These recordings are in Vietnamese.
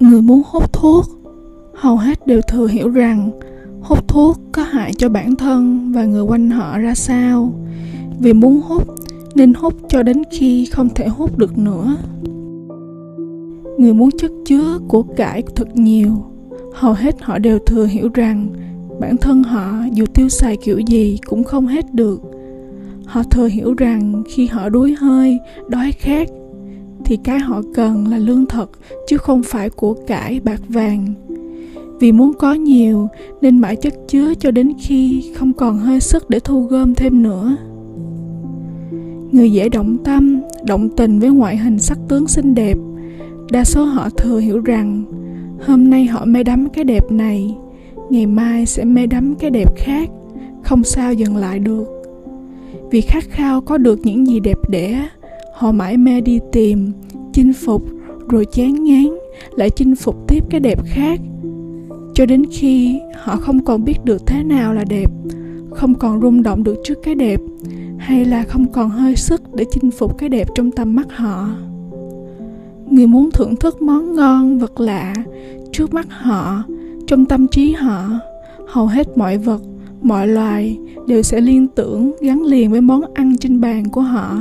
người muốn hút thuốc, hầu hết đều thừa hiểu rằng hút thuốc có hại cho bản thân và người quanh họ ra sao. Vì muốn hút, nên hút cho đến khi không thể hút được nữa. Người muốn chất chứa của cải thật nhiều, hầu hết họ đều thừa hiểu rằng bản thân họ dù tiêu xài kiểu gì cũng không hết được. Họ thừa hiểu rằng khi họ đuối hơi, đói khát thì cái họ cần là lương thực, chứ không phải của cải bạc vàng. Vì muốn có nhiều, nên mãi chất chứa cho đến khi không còn hơi sức để thu gom thêm nữa. Người dễ động tâm, động tình với ngoại hình sắc tướng xinh đẹp. Đa số họ thừa hiểu rằng, hôm nay họ mê đắm cái đẹp này, ngày mai sẽ mê đắm cái đẹp khác, không sao dừng lại được. Vì khát khao có được những gì đẹp đẽ họ mãi mê đi tìm, chinh phục, rồi chán ngán, lại chinh phục tiếp cái đẹp khác. Cho đến khi họ không còn biết được thế nào là đẹp, không còn rung động được trước cái đẹp, hay là không còn hơi sức để chinh phục cái đẹp trong tầm mắt họ. Người muốn thưởng thức món ngon, vật lạ trước mắt họ, trong tâm trí họ, hầu hết mọi vật, mọi loài đều sẽ liên tưởng, gắn liền với món ăn trên bàn của họ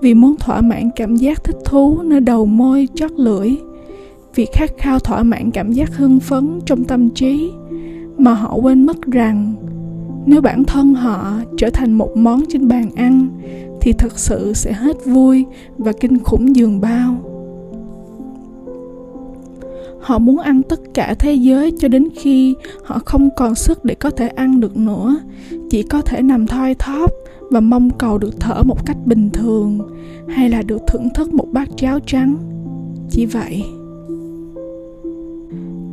vì muốn thỏa mãn cảm giác thích thú nơi đầu môi chót lưỡi. Vì khát khao thỏa mãn cảm giác hưng phấn trong tâm trí mà họ quên mất rằng, nếu bản thân họ trở thành một món trên bàn ăn, thì thật sự sẽ hết vui và kinh khủng dường bao. Họ muốn ăn tất cả thế giới cho đến khi họ không còn sức để có thể ăn được nữa, chỉ có thể nằm thoi thóp và mong cầu được thở một cách bình thường hay là được thưởng thức một bát cháo trắng. Chỉ vậy,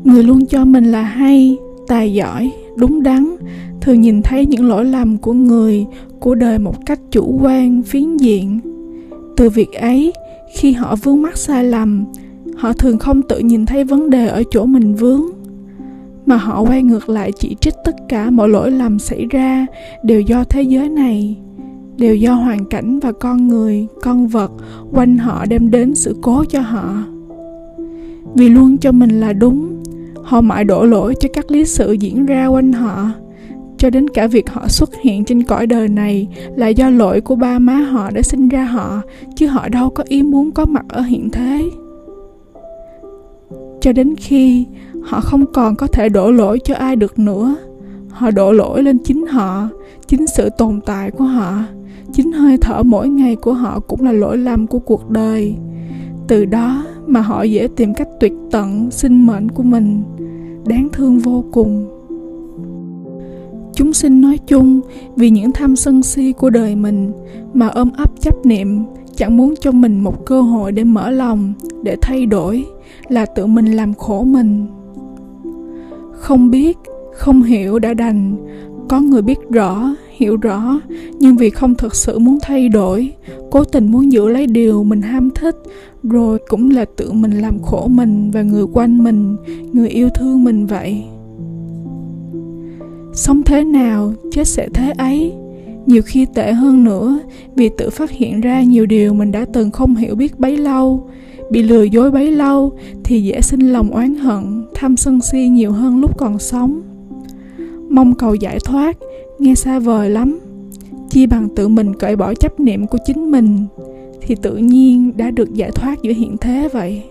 người luôn cho mình là hay, tài giỏi, đúng đắn, thường nhìn thấy những lỗi lầm của người, của đời một cách chủ quan, phiến diện. Từ việc ấy, khi họ vướng mắc sai lầm, họ thường không tự nhìn thấy vấn đề ở chỗ mình vướng, mà họ quay ngược lại chỉ trích tất cả mọi lỗi lầm xảy ra đều do thế giới này đều do hoàn cảnh và con người, con vật quanh họ đem đến sự cố cho họ. Vì luôn cho mình là đúng, họ mãi đổ lỗi cho các lý sự diễn ra quanh họ. Cho đến cả việc họ xuất hiện trên cõi đời này là do lỗi của ba má họ đã sinh ra họ, chứ họ đâu có ý muốn có mặt ở hiện thế. Cho đến khi họ không còn có thể đổ lỗi cho ai được nữa họ đổ lỗi lên chính họ, chính sự tồn tại của họ. Chính hơi thở mỗi ngày của họ cũng là lỗi lầm của cuộc đời. Từ đó mà họ dễ tìm cách tuyệt tận sinh mệnh của mình. Đáng thương vô cùng. Chúng sinh nói chung, vì những tham sân si của đời mình mà ôm ấp chấp niệm, chẳng muốn cho mình một cơ hội để mở lòng, để thay đổi, là tự mình làm khổ mình. Không biết không hiểu đã đành. Có người biết rõ, hiểu rõ. Nhưng vì không thực sự muốn thay đổi, cố tình muốn giữ lấy điều mình ham thích, rồi cũng là tự mình làm khổ mình và người quanh mình, người yêu thương mình vậy. Sống thế nào, chết sẽ thế ấy. Nhiều khi tệ hơn nữa, vì tự phát hiện ra nhiều điều mình đã từng không hiểu biết bấy lâu. Bị lừa dối bấy lâu, thì dễ sinh lòng oán hận, tham sân si nhiều hơn lúc còn sống mong cầu giải thoát. Nghe xa vời lắm. Chi bằng tự mình cởi bỏ chấp niệm của chính mình, thì tự nhiên đã được giải thoát giữa hiện thế vậy.